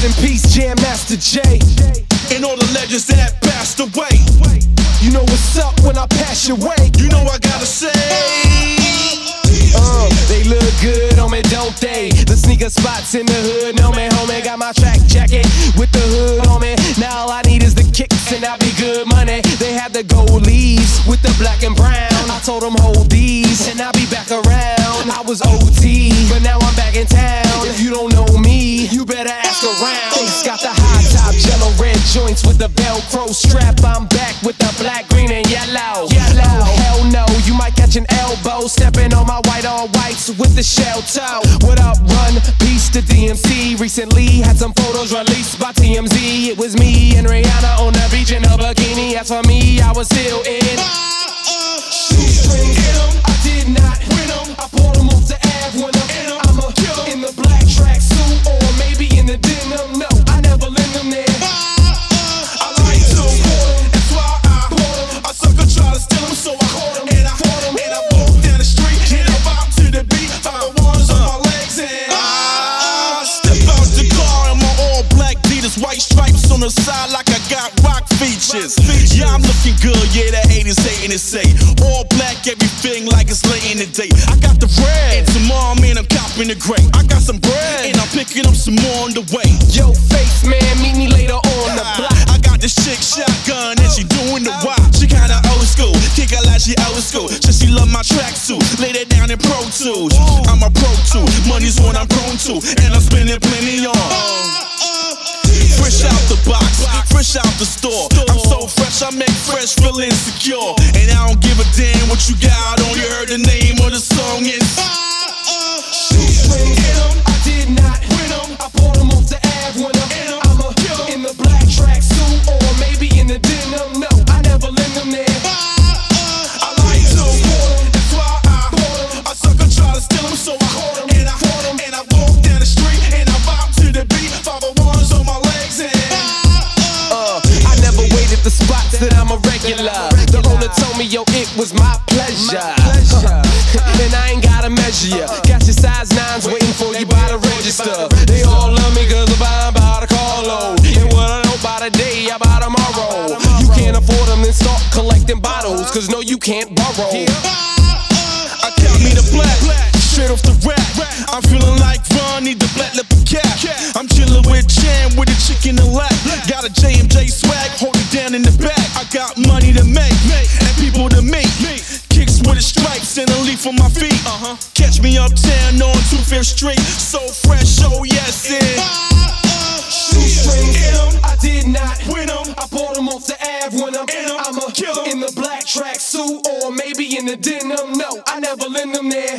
Rest in peace, Jam Master Jay. And all the legends that passed away. You know what's up when I pass your way. You know I gotta say. Uh, they look good on me, don't they? The sneaker spots in the hood, no man, homie. Got my track jacket with the hood on me. Now all I need is the kicks and I'll be good money. They have the gold leaves with the black and brown. I told them hold these and I'll be back around. I was OT, but now I'm back with the black, green, and yellow. Yellow, hell no, you might catch an elbow stepping on my white on whites with the shell toe. What up, run? Peace to DMC. Recently had some photos released by TMZ. It was me and Rihanna on the beach in a bikini. As for me, I was still in. Got rock features. Yeah, I'm looking good. Yeah, the haters hating it say all black, everything like it's late in the day. I got the red. And tomorrow, man, I'm copping the gray. I got some bread and I'm picking up some more on the way. Yo, face man, meet me later on the block. I got this chick shotgun and she doing the wop. She kinda old school, kick her like she old school. So she love my tracksuit, lay it down in Pro Tools. I'm a pro too, money's what I'm prone to, and I'm spending plenty on. Uh, uh, uh, Fresh out the box, fresh out the store. I'm so fresh, I make fresh feel insecure. And I don't give a damn what you got on. You heard the name of the song is. Regular. The owner told me, yo, it was my pleasure. and I ain't gotta measure ya. Uh-uh. Got your size nines waiting for you by the register. They all love me cause I'm buying by the carload. And what I know by the day, I buy tomorrow. You can't afford them, then start collecting bottles. Uh-huh. Cause no, you can't borrow. Uh, uh, I count me the black, straight off the rack. I'm feeling like Ron, need the black lip cap. I'm chilling with Jam with a chick in the lap. Got a JMJ swag, with the stripes and a leaf on my feet. Uh-huh. Catch me uptown on 25th Street. So fresh, oh yes, and. Shoestrings, I did not win 'em. I bought 'em off the Ave when I'm And I'm I'm a killer. in the black tracksuit or maybe in the denim. No, I never lend them there.